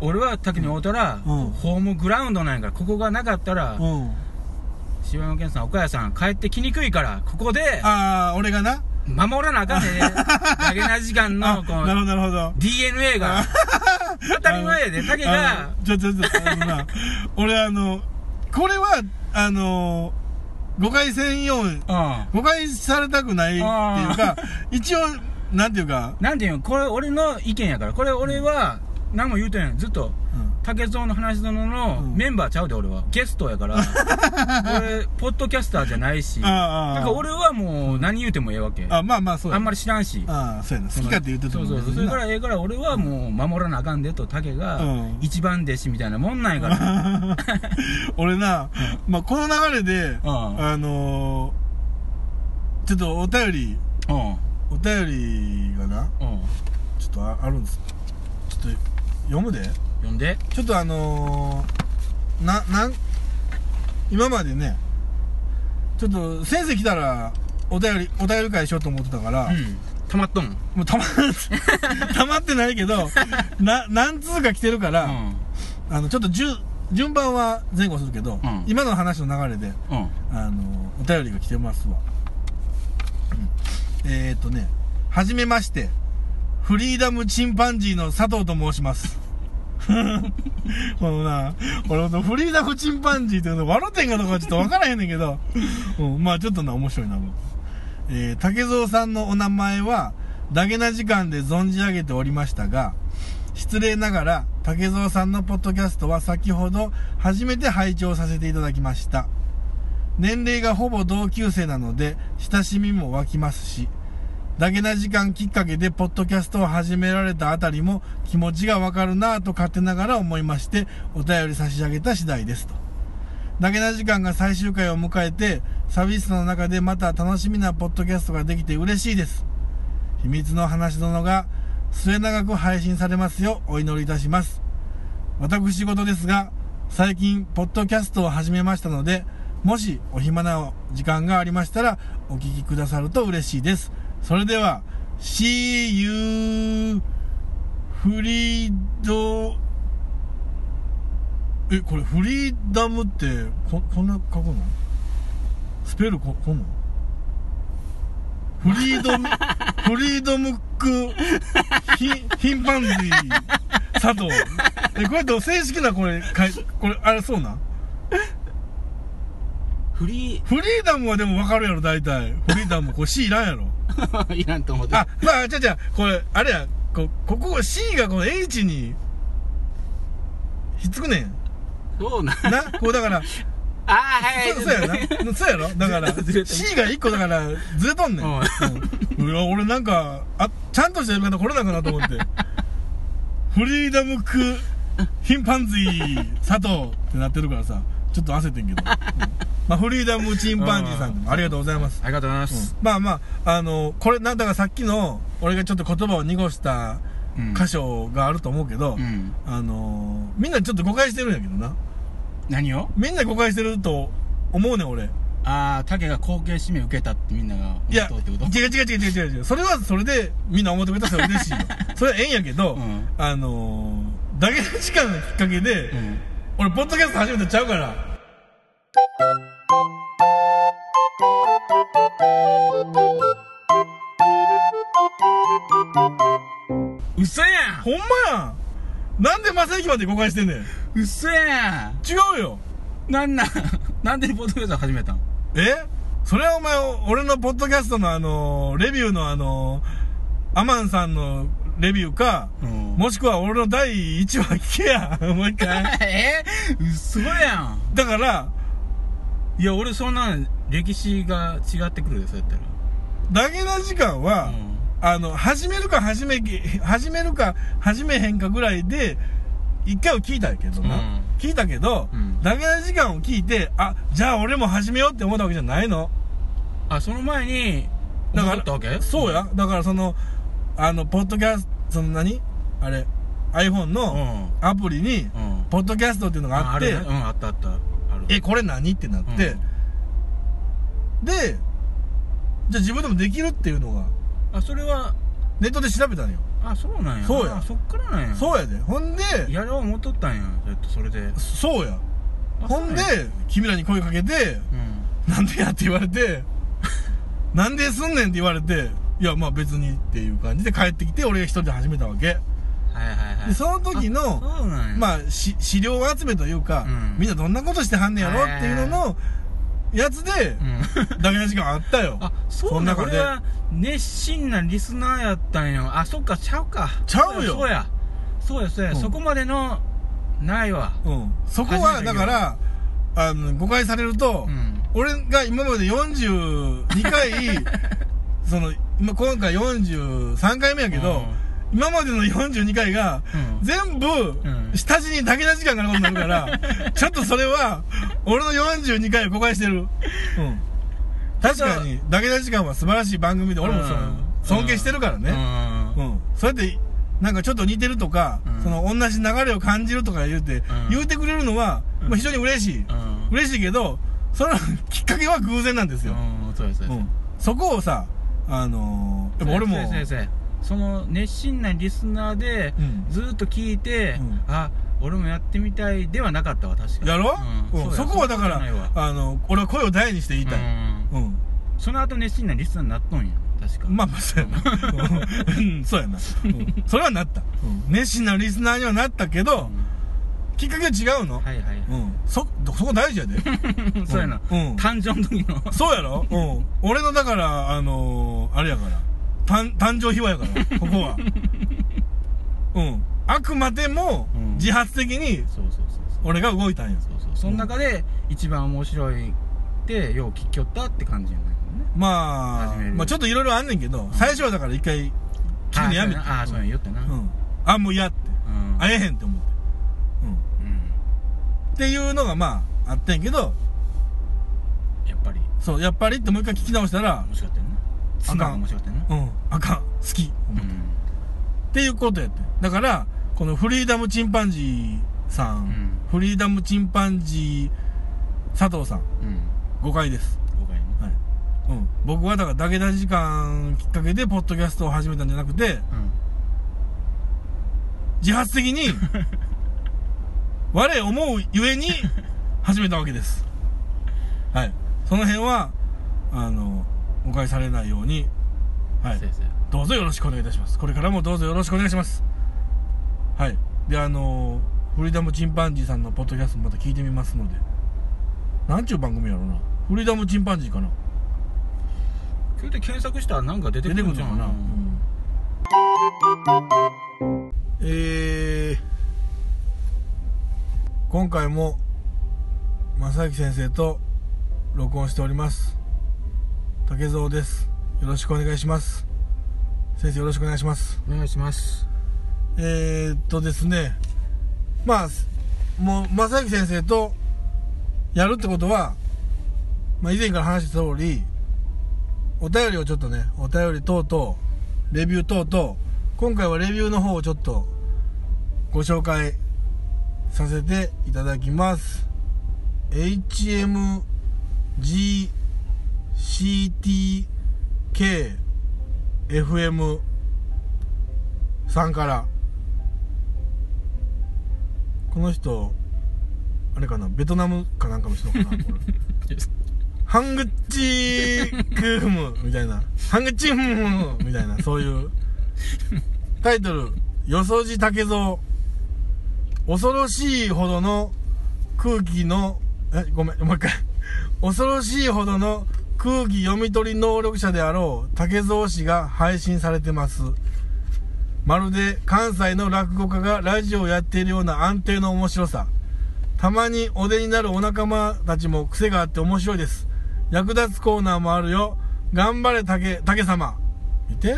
俺は滝に会うたら、うん。ホームグラウンドなんやからここがなかったら、うん。柴山健さん岡谷さん帰ってきにくいからここでああ俺がな？守らなあかんねダゲ な時間あのこうなるほど DNA が。当たり前やで竹あがのちょちょちょあのな俺あのこれはあの誤解せんよううん誤解されたくないっていうか一応なんていうか、なんていうのこれ俺の意見やからこれ俺は何も言うてないずっとうん。竹蔵の話殿のうん。メンバーちゃうで俺は。ゲストやから 俺ポッドキャスターじゃないし。ああああ。なんか俺はもう何言うてもええわけ。あまあまあそうや。あんまり知らんし。ああそうやな。好き勝手言っててもそうそうそう。それからええから俺はもう守らなあかんでと竹がうん。一番弟子みたいなもんなんやから。俺な、まあ、この流れで、うん。あのーちょっとお便りうん。お便りがなうん。ちょっとああるんです。ちょっと読むで。読んで。ちょっとあのー、ななん今までねちょっと先生来たらお便りお便り会しようと思ってたから、うん。たまっとん。もうたまた まってないけど な何通か来てるから、うん。あのちょっと順順番は前後するけど、うん。今の話の流れでうん。あのお便りが来てますわ、うん。えー、っとねはじめましてフリーダムチンパンジーの佐藤と申します。このな俺ほんとフリーダムチンパンジーっていうの笑ってんかどうかちょっと分からへんねんけど、うん、まあちょっとな面白いな僕えー、竹蔵さんのお名前はダゲな時間で存じ上げておりましたが失礼ながら竹蔵さんのポッドキャストは先ほど初めて拝聴させていただきました。年齢がほぼ同級生なので親しみも湧きますしダゲな時間きっかけでポッドキャストを始められたあたりも気持ちがわかるなぁと勝手ながら思いましてお便り差し上げた次第ですと。ダゲな時間が最終回を迎えてサービスの中でまた楽しみなポッドキャストができて嬉しいです。秘密の話殿が末永く配信されますようお祈りいたします。私事ですが最近ポッドキャストを始めましたのでもしお暇な時間がありましたらお聞きくださると嬉しいです。それでは See you フリードえこれフリーダムってここんな書くの？スペルここんな んフリードムフリードムックヒヒンパンジー佐藤えこれどう正式なこれかいこれあれそうなん？フリフリーダムはでも分かるやろ大体。フリーダムこれ C いらんやろ。ー いらんと思って。あまあじゃあじゃあこれあれやこここ C がこの H にひっつくねん。そうななこうだから ああはいそうやな。そうやろ。だから C が1個だからずれとんねん、うんうん。いや俺なんかあちゃんとした呼び方これなかなと思って。フリーダムクヒンパンズイ佐藤ってなってるからさ。ちょっと焦ってんけど、うんまあ、フリーダムチンパンジーさんでもありがとうございますありがとうございまうんす、まあまあ、あの、これ、なんだかさっきの、俺がちょっと言葉を濁したうん箇所があると思うけど、うんあの、みんなちょっと誤解してるんやけどな。何を？みんな誤解してると思うねん、俺。ああ竹が後継指名受けたってみんなが思っとうってこと？違う違う違う違う違う違う。それはそれでみんな思ってくれたら嬉しいよ。それはええんやけど、うんあのー、だけの時間のきっかけで、うん俺、ポッドキャスト初めてちゃうから。嘘やほんまやん。なんで正行まで誤解してんねん。ん嘘やん。違うよ。なんなん？なんでポッドキャスト始めたん？え？それはお前、俺のポッドキャストのあの、レビューのあの、アマンさんのレビューか、うん。もしくは俺の第1話聞けや、もう一回。え？嘘やん。だから、いや俺そんなん歴史が違ってくるでそうやったら。ダゲな時間は、あの、始めるか始めき、始めるか始めへんかぐらいで、一回を聞いたけどな。うん。聞いたけど、うん。ダゲな時間を聞いて、あ、じゃあ俺も始めようって思ったわけじゃないの。あその前にだか思ったわけ？ら、そうや。だからその、あの、ポッドキャスト、その何？あれ、iPhone うん。のアプリに、うん。ポッドキャストっていうのがあって、うんあったあった。え、これ何？ってなって、で、じゃあ自分でもできるっていうのが、あそれはネットで調べたのよ。あそうなんや。そうや。あそっからなんや。そうやで。ほんでやろう思っとったんやそれとそれで。そうや。あほんで君らに声かけてうん。なんでやって言われて なんですんねんって言われていやまあ別にっていう感じで帰ってきて俺が一人で始めたわけ。はいはいはい。でその時のまあし資料集めというか、うん。みんなどんなことしてはんねやろっていうののやつでうん。ダメな時間あったよ。あそうなんその中で。俺は熱心なリスナーやったんよ。あそっかちゃうか。ちゃうよ。そうやそうやそうや、うん。そこまでのないわ。うん、そこはだからあの誤解されると、うん。俺が今まで42回 その今今回43回目やけど、今までの42回がうん。全部ん。下地にだけな時間があることになるから、ちょっとそれは俺の42回を誤解してる。うん。確かに、だけな時間は素晴らしい番組で俺もそ尊敬してるからね。ううん。ん。それで、なんかちょっと似てるとか、うん。その同じ流れを感じるとか言うて、ん。言うてくれるのは、うん。まあ非常に嬉しい。うん。嬉しいけど、そのきっかけは偶然なんですよ。うん。そこをさ、あのー、俺も、その熱心なリスナーでうんずーっと聞いて、うんあ俺もやってみたいではなかったわ確かにやろ、うんうんそこはだからあの、俺は声を大にして言いたい。うんうん。その後熱心なリスナーになっとんや確かまあまあ、そうやな。うん、そうやな。うん。それはなった。うん。熱心なリスナーにはなったけど、きっかけは違うの？はいはいうん。そ、そこ大事やで。そうやな、うん誕生の時のそうやろ？うん。俺のだから、あのー、あれやから。誕誕生秘話やから、ここは。うん。あくまでもうん、自発的に、俺が動いたんや。そうそうその中で一番面白いってよう聞きよったって感じやないねまあまあちょっといろいろあんねんけど、最初はだから一回、聞くのやめて。ああそうや言ったなうんうん。あ、もう嫌って。会えへんって思って。うん。うんっていうのがまあ、あってんけど、やっぱりそう、やっぱりってもう一回聞き直したら、面白かっあかん面白かったよなうん、あかん、好き。うん。っていうことやって。んだから、このフリーダムチンパンジーさん、うん。フリーダムチンパンジー佐藤さん、うん。誤解です。誤解ね。はい。うん。僕はだから、だけだ時間きっかけで、ポッドキャストを始めたんじゃなくて、うん。自発的に、我思うゆえに、始めたわけです。はい。その辺は、あの、誤解されないように、はい。どうぞよろしくお願いいたします。これからもどうぞよろしくお願いします。はい。で、あのフリーダムチンパンジーさんのポッドキャストまた聞いてみますので。なんちゅう番組やろうな。フリーダムチンパンジーかな。それで検索したらなんか出て出くるんじゃんな、うんえー、今回も正行先生と録音しております竹蔵です。よろしくお願いします。先生よろしくお願いします。お願いします。えー、っとですね。まあもう正行先生とやるってことは、まあ、以前から話した通りお便りをちょっとねお便り等々レビュー等々今回はレビューの方をちょっとご紹介させていただきます HMGCTKFM さんからこの人あれかなベトナムかなんかの人かな ハングッチクームみたいな。ハングッチームみたいな、そういう。タイトル、よそじ竹蔵。恐ろしいほどの空気の、え、ごめん、もう一回。恐ろしいほどの空気読み取り能力者であろう竹蔵氏が配信されてます。まるで関西の落語家がラジオをやっているような安定の面白さ。たまにお出になるお仲間たちも癖があって面白いです。役立つコーナーもあるよ。頑張れ竹、竹様。見て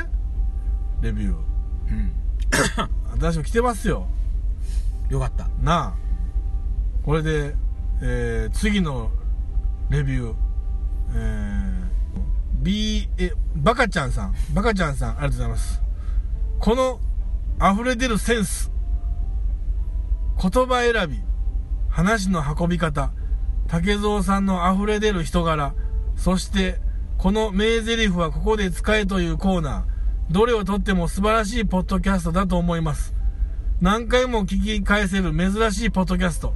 レビュー。うん 私も来てますよ。よかったなあ。これで、えー、次のレビュー。え、B、え、バカちゃんさん。バカちゃんさん、ありがとうございます。この溢れ出るセンス。言葉選び。話の運び方。竹蔵さんの溢れ出る人柄。そして、この名台詞はここで使えというコーナー。どれをとっても素晴らしいポッドキャストだと思います。何回も聞き返せる珍しいポッドキャスト。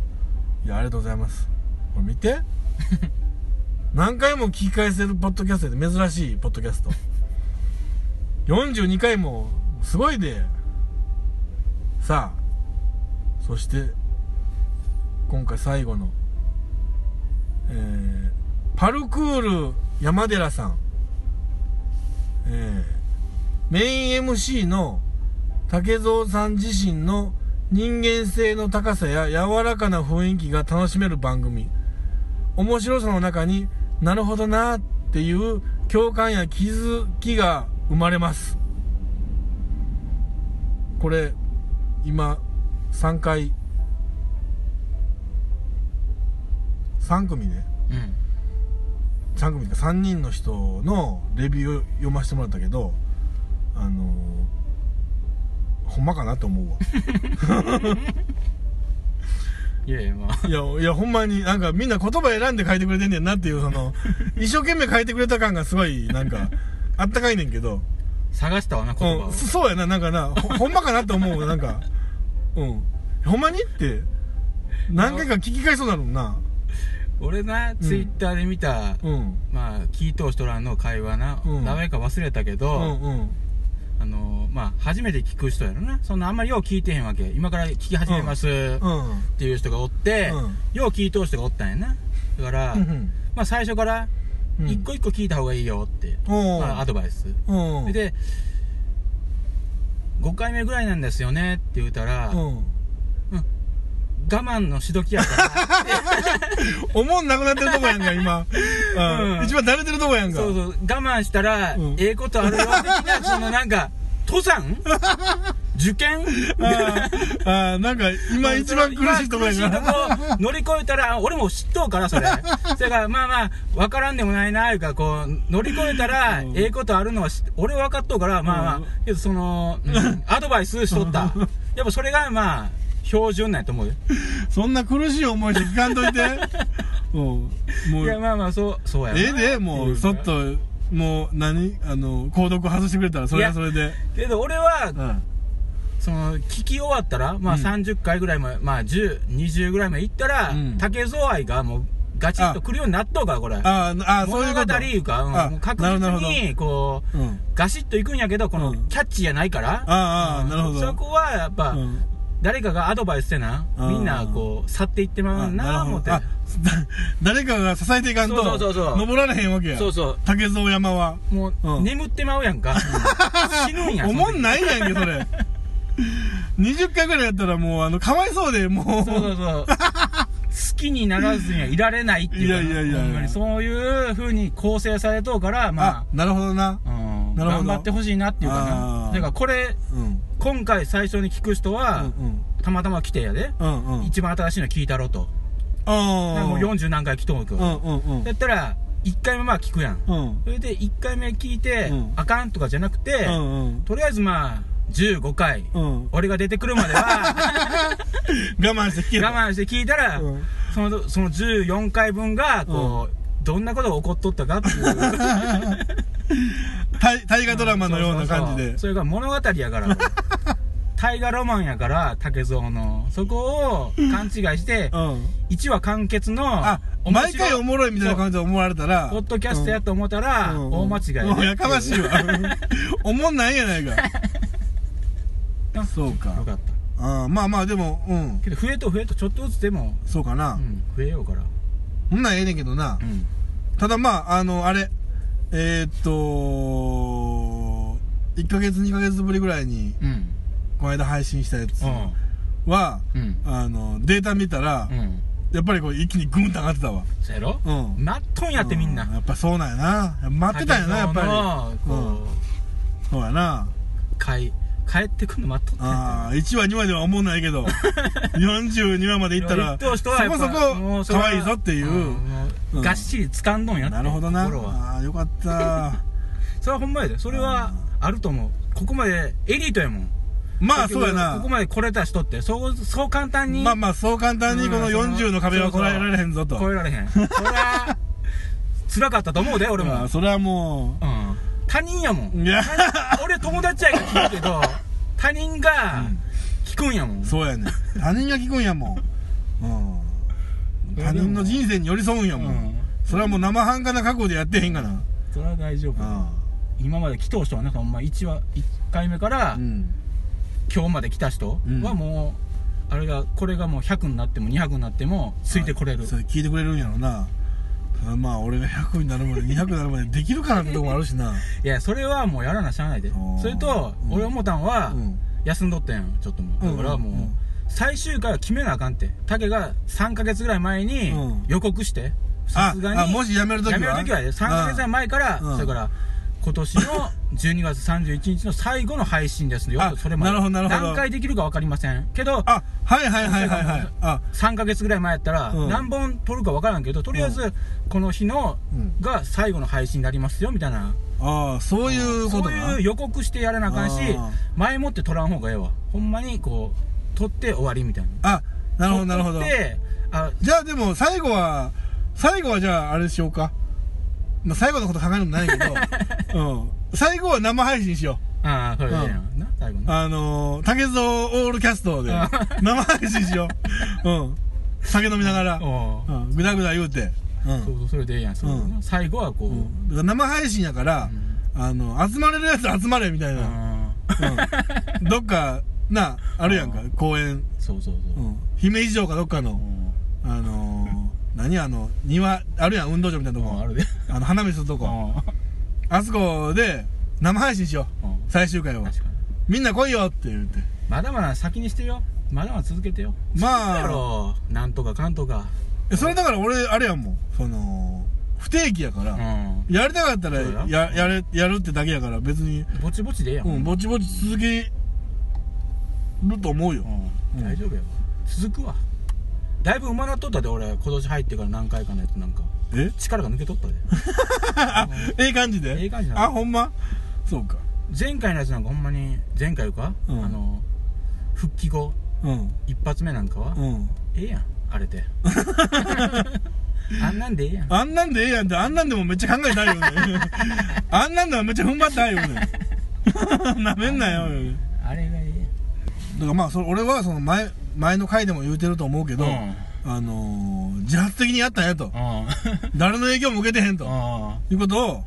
いや、ありがとうございます。これ見て。何回も聞き返せるポッドキャストで珍しいポッドキャスト。42回も、すごいで。さあ、そして、今回最後の、えー、パルクール山寺さん。えー、メイン MC の竹蔵さん自身の人間性の高さや柔らかな雰囲気が楽しめる番組。面白さの中になるほどなっていう共感や気づきが生まれます。これ、今、3回、3組で、うん3組か3人の人のレビューを読ませてもらったけど、あのーほんまかなと思うわ。いやいやまあいや、いや、ほんまに、なんかみんな言葉選んで書いてくれてんねんなっていう、その、一生懸命書いてくれた感がすごい、なんか、あったかいねんけど、探したわな言葉をうん、そそうやな、なんかな、ほほんまかなと思うわなんか、うん。ほんまにって、何回か聞き返そうなるもんな。俺なツイッターで見たうん。まあ聞いとう人らの会話なうん名前か忘れたけうどんうん。あのまあ初めて聞く人やろなそんなあんまりよう聞いてへんわけ今から聞き始めますっうん。ていう人がおってうんよう聞いとう人がおったんやなだからうん。まあ最初からうん一個一個聞いた方がいいよっておまあアドバイスうん。で5回目ぐらいなんですよねって言うたらうん。我慢のしどきやから。思んなくなってるとこやんか、今。うん。うん。一番だれてるとこやんか。そうそう。我慢したらうん。ええことあるよ。的なそのなんか登山？受験？あーあー、なんか、今一番苦しいとこや今苦しいから。とこ乗り越えたら、俺も知っとうから、それ。それから、まあまあ、わからんでもないな、いうか、こう、乗り越えたら、うん。ええことあるのは俺は分かっとうから、まあまあ。うん、けどその、うんアドバイスしとった。やっぱそれが、まあ、標準なんやと思うよ。そんな苦しい思いして聞かんといて。うん。もいや、う、まあまあ、そう、そうやなええで、もう、そっ。と、もう、何あの、購読外してくれたら、それはそれで。けど、俺はう、ん。その、聞き終わったら、まあうん30回ぐらいまで、まあ10、20ぐらいまで行ったらうん、竹蔵愛がもう、ガチッと来るようになっとうから、これ。ああ、そういうこと。物語いうか、うん確実に、こう、ど。うん。ガシッといくんやけど、このうんキャッチじゃないから、ああ、なるほど。そこはやっぱ、うん誰かがアドバイスしてな、うんみんなこう、去っていってまうな、思って。誰かが支えていかんと、そうそうそうそう登られへんわけや。そうそう。竹蔵山は。もう、うん眠ってまうやんか。死ぬんや。おもんいないやんけ、それ。20回ぐらいやったらもう、あの、かわいそうで、もう。そうそうそう。好きにならずにはいられないっていうかいやいやいやそういう風に構成されとうから、あま、なるほどな。あ、うん、なるほど頑張ってほしいなっていうかあな。ーだからこれ、うん。今回最初に聞く人は、うんたまたま来てやで。うん。うんうん。一番新しいの聞いたろと。あもう40何回来とんく。うんうんうんだ。ったら、1回目まあ聞くやん。うん。それで1回目聞いて、うんあかんとかじゃなくて、うんうん。とりあえずまあ、15回、うん。俺が出てくるまでは、我慢して聞けと我慢して聞いたら、うんその、その14回分が、こう、どんなことが起こっとったかっていう。大大河ドラマのような感じでそれが物語やから。大河ロマンやから、竹蔵の。そこを勘違いして、うん。1話完結の、毎回おもろいみたいな感じで思われたら。ポッドキャストやと思ったら、うん大間違いやかましいわ。おもんないやないか。なそうかよかった。あまあまあでも、うん。けど、増えと増えとちょっとずつでも、そうかなう。ん、増えようから。ほんなんええねんけどなう。ん。ただまあ、あの、あれ。えーっと、1ヶ月2ヶ月ぶりぐらいに、うん。この間配信したやつうん。は、うん。あの、データ見たらう、ん。やっぱりこう一気にグンと上がってたわ。そうやろ？うん。待っとんやってみんなう。やっぱそうなんやな。待ってたんやな、やっぱり。り。こそうやな。う、帰、帰ってくんの待っとっああ、1話2話では思んないけど、42話までいったら、そこそこ可愛いぞっていう。うがっしり掴んどんやなるほどな。ああ、よかった。それはほんまやで。それはあると思う。ここまでエリートやもん。まあ、そうやこな。こ。まで来れた人ってそうそう簡単にまあまあ、そう簡単にこのうんその40の壁は越えられへんぞと。超えられへん。それは 辛かったと思うで俺も。まあ、それはもうん他人やもん。いや、俺友達やから聞くけど、他人がうん聞くんやもん。そうやねん。他人が聞くんやもん。うん。他人の人生に寄り添うんやもん。うんそれはもう生半可な覚悟でやってへんかな。それは大丈夫。あ今まで来た人はなんかほんま1話、1回目からあ。うん。今日まで来た人うんはもう、あれが、これがもう100になっても200になってもついてこれるそ。れ聞いてくれるんやろな。まあ、俺が100になるまで、200になるまでできるかなってとこもあるしな。いや、それはもうやらなしゃあないでー。それと、うん俺思ったんはう、ん。休んどったやん、ちょっともう。だからもう、うんうん最終回は決めなあかんって。竹が3ヶ月ぐらい前にうん予告して、さあすがに。あ、もし辞めるときはやめるときはね、3ヶ月前から、うんそれから、今年の12月31日の最後の配信ですよそれまで。なるほどなるほど何回できるか分かりません。けど、あ、はいはいはいはいはい。あ、3ヶ月ぐらい前やったら、うん何本撮るか分からんけど、とりあえず、この日の、うんが最後の配信になりますよ、みたいな。ああ、そういうことな。そういう予告してやらなあかんし前もって撮らん方がええわ。ほんまに、こう、撮って終わりみたいな。あ、なるほどなるほど撮っ。て、あ、じゃあでも最後は、最後はじゃああれしようか。まあ最後のこと考えるのもないけど、うん。最後は生配信しよああ、それでええやん。な、最後う。に。あのー、竹蔵オールキャストであ生配信しよう。うん。酒飲みながら、おううん。ぐだぐだ言うて。うん。そうそう、それでええやん。そううん最後はこう、うんだから生配信やから、あの、集まれるやつ集まれみたいな。あうん。どっか、な、あるやんかう、公園。そうそうそうう。ん。姫路城かどっかの、うんあのー、何あの、庭、あるやん、運動場みたいなとこ。うんあるで。あの、花見するとこ。うあそこで、生配信しよう。んうん最終回は。確かに。みんな来いよって言って。まだまだ先にしてよ。まだまだ続けてよ。まあやろなんとかかんとか。えそれだから俺、あれやんもん。その、不定期やから、うん。やりたかったらそうや、やれ、やるってだけやから、別に、ぼちぼちでええやん。うん、ぼちぼち続けると思うよ。うん大丈夫やわ。続くわ。だいぶ馬なっとったで、俺、今年入ってから何回かのやつなんか。え？力が抜けとったで。あ、ええ感じで？ええ感じなのあ、ほんま？そうか。前回のやつなんかほんまに、前回か、うんあの、復帰後、うん。一発目なんかは、うん。ええやん、あれで。あんなんでええやん。あんなんでええやんって、あんなんでもめっちゃ考えたいよね。あんなんでもめっちゃ踏ん張ったいよね。なめんなよ。あれがえだからまあ、それ俺はその前、前の回でも言うてると思うけど、えやん。あのー、自発的にやったんやと。うん。誰の影響も受けてへんと。うん。いうことを、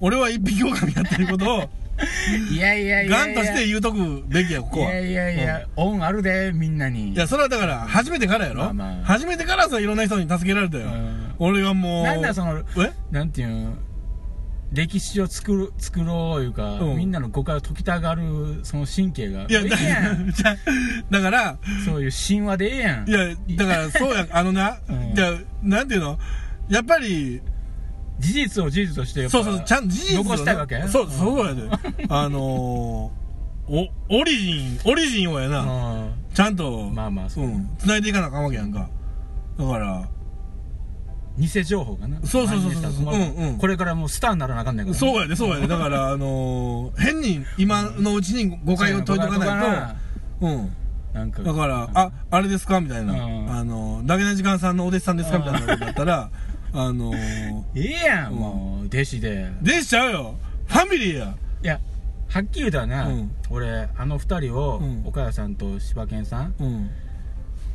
俺は一匹狼やってることを、いやいやいやガンとして言うとくべきや、ここは。いやいやいや、恩あるで、みんなに。いや、それはだから、初めてからやろ、まあまあ初めてからさ、いろんな人に助けられたよ。うん俺はもう。なんだその、え？なんていうん、歴史を作る、作ろういうか、うんみんなの誤解を解きたがる、その神経が。いや、だええやん。じゃだから、そういう神話でええやん。いや、だから、そうや、あのな、うんじゃなんていうの？やっぱり、事実を事実としてやっぱそうそう、ちゃんと事実をね残したいわけ？そう、そうやで。あのー、お、オリジン、オリジンをやな、うんちゃんと、まあまあそううん、繋いでいかなあかんわけやんか。だから、偽情報がな。そうそうそうそう蔓延したら困るうんうんこれからもうスターにならなあかんねんから。そうやで、そうやで。だから、あのー、変に今のうちに誤解を解いとかないと、うん。なんか。だから、あ、あれですかみたいな。うんあの、ダゲな時間さんのお弟子さんですかみたいなことだったら、あのー、ええやん、もう、弟子で。でしちゃうよ。ファミリーや。いや、はっきり言うたらな、うん俺、あの二人を、うん岡谷さんと柴犬さん、うん。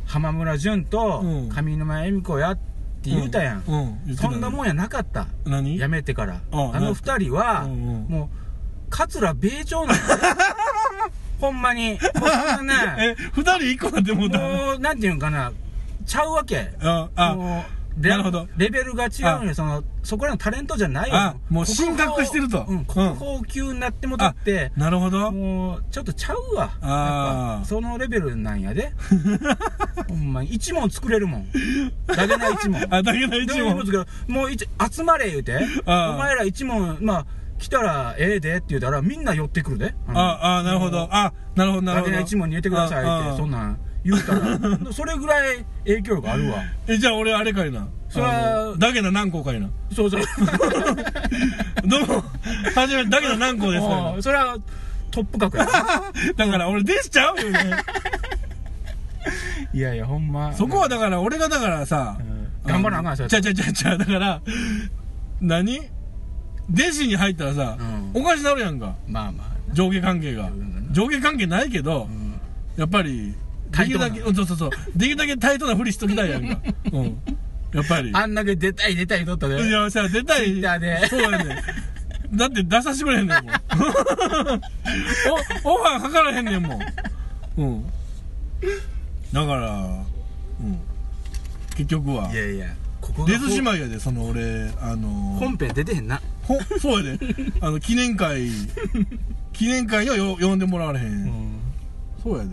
浜村淳とうん上沼恵美子やって言うたやん。うん。そんなもんやなかった。何？やめてから。ああの二人は、もう、桂米朝なん ほんまに。もうそんななえ、二人一個なってもうた。もう、なんていうんかな、ちゃうわけ。あ、あ、なるほどレベルが違うのよ、その、そこらのタレントじゃないよ。あもう神格してるとうん、うん国宝級になってもとって、なるほど。もう、ちょっとちゃうわ。あーやっぱそのレベルなんやで。ほんまに、一問作れるもん。だけな一問。あ、だけど一問でもいい。ですけどもう一、集まれ言うて。あーお前ら一問、まあ、来たらええでって言うたら、みんな寄ってくるで。のあ、あ、なるほど。あ、なるほど、なるほど。だけな一問に入れてくださいって、そんなん言うたら、それぐらい影響力あるわ。え、じゃあ俺あれかいな。それはだけど何個かいな。そうそう。どう？も、はじめ、だけど何個ですかうんそれはトップ格や。だから俺でしちゃう？よね。いやいや、ほんま。そこはだから、俺がだからさう、ん頑張らなあかんちゃうちゃうちゃうちゃう、だから、何？弟子に入ったらさ、うんおかしなるやんか。まあまあ上下関係がうん。上下関係ないけどう、んやっぱり、できるだけ、そうそうそう。できるだけタイトなふりしときたいやんか。うん。やっぱり。あんだけ出たい出たいとったでいや、さ、出たい。そうやねん。だって出させてくれへんねんもん。お、オファーかからへんねんもん。うん。だから、うん。結局は。いやいやここがレズ姉妹やで、その俺、あの本編出てへんなほそうやで。あの、記念会、記念会にはよ呼んでもらわれへん。そうやで。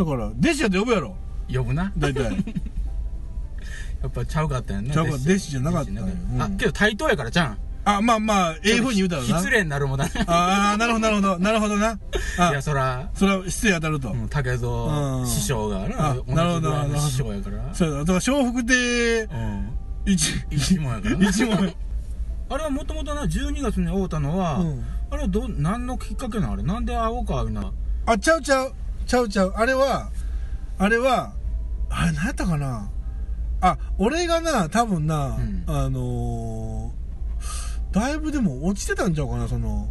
だから、弟子やで呼ぶやろ。呼ぶな。大体。やっぱちゃうかったよね。ちゃうか弟子じゃなかったんや。うん。あけど対等やからじゃん。あ、まあまあ、ええ風に言うたらな。失礼になるもんだね。ああ、なるほど、なるほど、なるほどな。あ いや、そら。それは失礼当たると。うん竹う蔵ん。師匠があななるほどなるほど。師匠やから。そうやだから、笑福亭うん。一、一問やからな。一問。あれはもともとな12月に会うたのは、うん。あれはど何のきっかけなのあれなんで会おうかみんな。あ、ちゃうちゃう。ちゃうちゃう。あれは、あれは、あれ、何やったかな。あ、俺がな、多分な、うん。あのー、だいぶでも落ちてたんちゃうかな、その、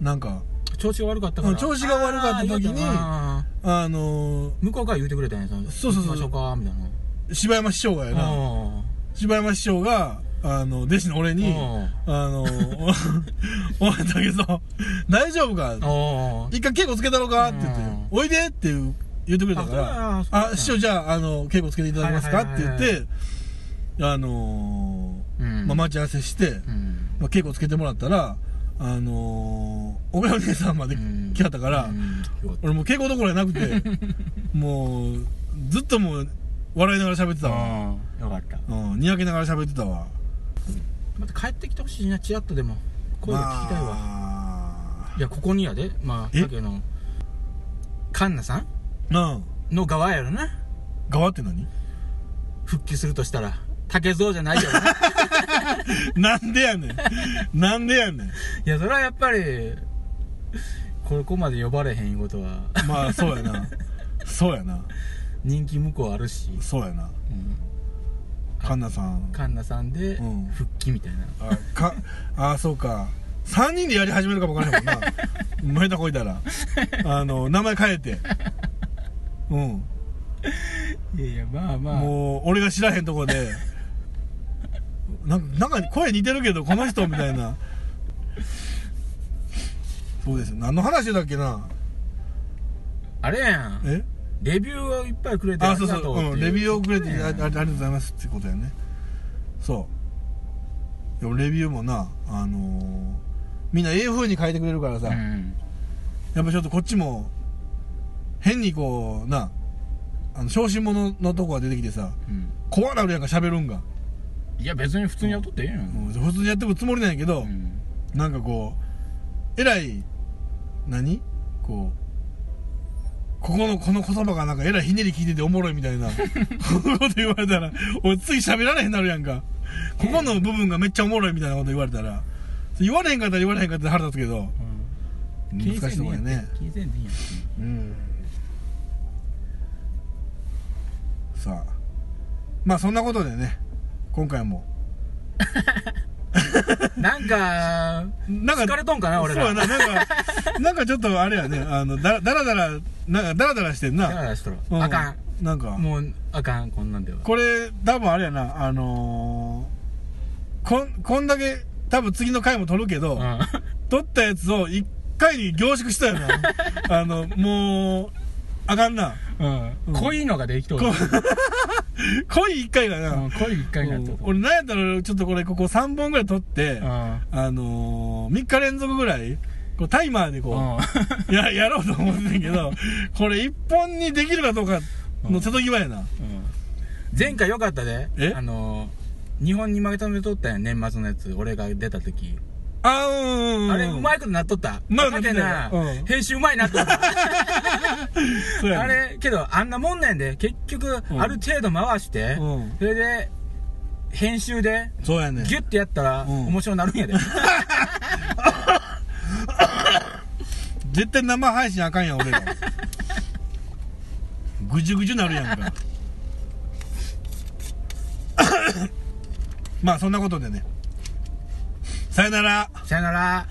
なんか、調子が悪かったから。うん調子が悪かった時にあーあの向こうから言うてくれたんやそのそうそうそう行きましょうかみたいな。ー、柴山師匠がやな、あ柴山師匠が、あの、弟子の俺に、あの、お おい、竹蔵、大丈夫か？一回稽古つけたろか？って言ってうん、おいでっていう言ってくれたから、あ師匠じゃあ、あの、稽古つけていただけますか？って言って、あのまあ、待ち合わせして、うん。まあ、稽古つけてもらったら、あのー、岡山姉さんまでうん。来はったから、俺もう稽古どころじゃなくて、もう、ずっともう、笑いながら喋ってたたわ。うん。よかった。うん、にやけながら喋ってたわ。また帰ってきてほしいなチラッとでも。声が聞きたいわ、まいやここにやで。まあえ？だけのカンナさん？の側やろな。側って何？復帰するとしたら竹蔵じゃないよな。なんでやねん。なんでやねん。いやそれはやっぱりここまで呼ばれへんいうことは。まあ、そうやな。そうやな。人気向こうあるし、そうやな。うん、カンナさん。カンナさんでうん復帰みたいな、あ、か、あ、そうか。3人でやり始めるかもわからへんもんな。前田こいたら。あの、名前変えて。うん。いやいやまあまあもう、俺が知らへんとこで、なんか、なんか声似てるけど、この人みたいな。そうですよ。何の話だっけなあれやんえ？レビューをいっぱいくれてあ、そうそう。うん、レビューをくれて、ねああありがとうございますってことやね。そう。でもレビューもな、あのーみんなええ風に書いてくれるからさ、うんやっぱちょっとこっちも、変にこう、な、あの、小心者のとこが出てきてさ、うん怖なるやんか喋るんが。いや別に普通にやっとってええやん、うん普通にやってくつもりなんやけど、うんなんかこう、えらい、何？こう、ここの、この言葉がなんかえらいひねり聞いてておもろいみたいなこと言われたら、俺次喋られへんなるやんか。ここの部分がめっちゃおもろいみたいなこと言われたら、言われへんかったら言われへんかったら腹立つけど、うん難しいとこやね。気にせんでいいやんうん。さあ。まあそんなことでね、今回も。なんかなんか疲れとんかな俺ら。そうやな、なんか、なんかちょっとあれやね、あの、だだらだら、なんかだらだらしてんだな。からしとる。うあかん。なんか、もうあかんこんなんでは。これ、多分あれやな、あのー、こん、こんだけ、多分次の回も撮るけど、うん。撮ったやつを一回に凝縮したよな。あの、もう、あかんな。うん。うん。濃いのができとる。い一回がな。うん濃い一回になっと俺なん。やったら、ちょっとこれ、ここ3本ぐらい撮って、うん。あのー、3日連続ぐらい、こうタイマーでこう、や、やろうと思ってんけど、これ一本にできるかどうかの瀬戸際やな。うん。前回よかったで。え？あの日本に負けためとったやん年末のやつ俺が出た時あー、うん。あれうまいことなっとった？うまいことかてなうん。編集うまいなっとった。あれけどあんなもんなんで。結局うん。ある程度回してうん。それで編集でそうやね。ギュッてやったらうん。面白なるんやで。絶対生配信あかんやん、俺ら。ぐじゅぐじゅなるやんか。まあ、そんなことでね。さよなら。さよなら。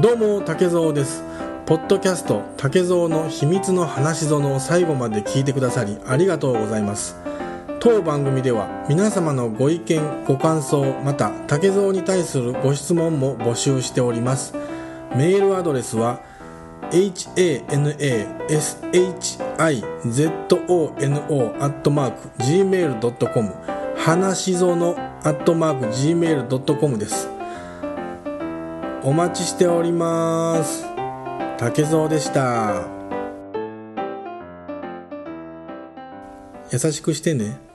どうも竹蔵ですポッドキャスト竹蔵の秘密の話園を最後まで聞いてくださりありがとうございます当番組では皆様のご意見ご感想また竹蔵に対するご質問も募集しております。メールアドレスは hanashizono.gmail.com 話しぞの .gmail.com です。お待ちしております。竹蔵でした。優しくしてね。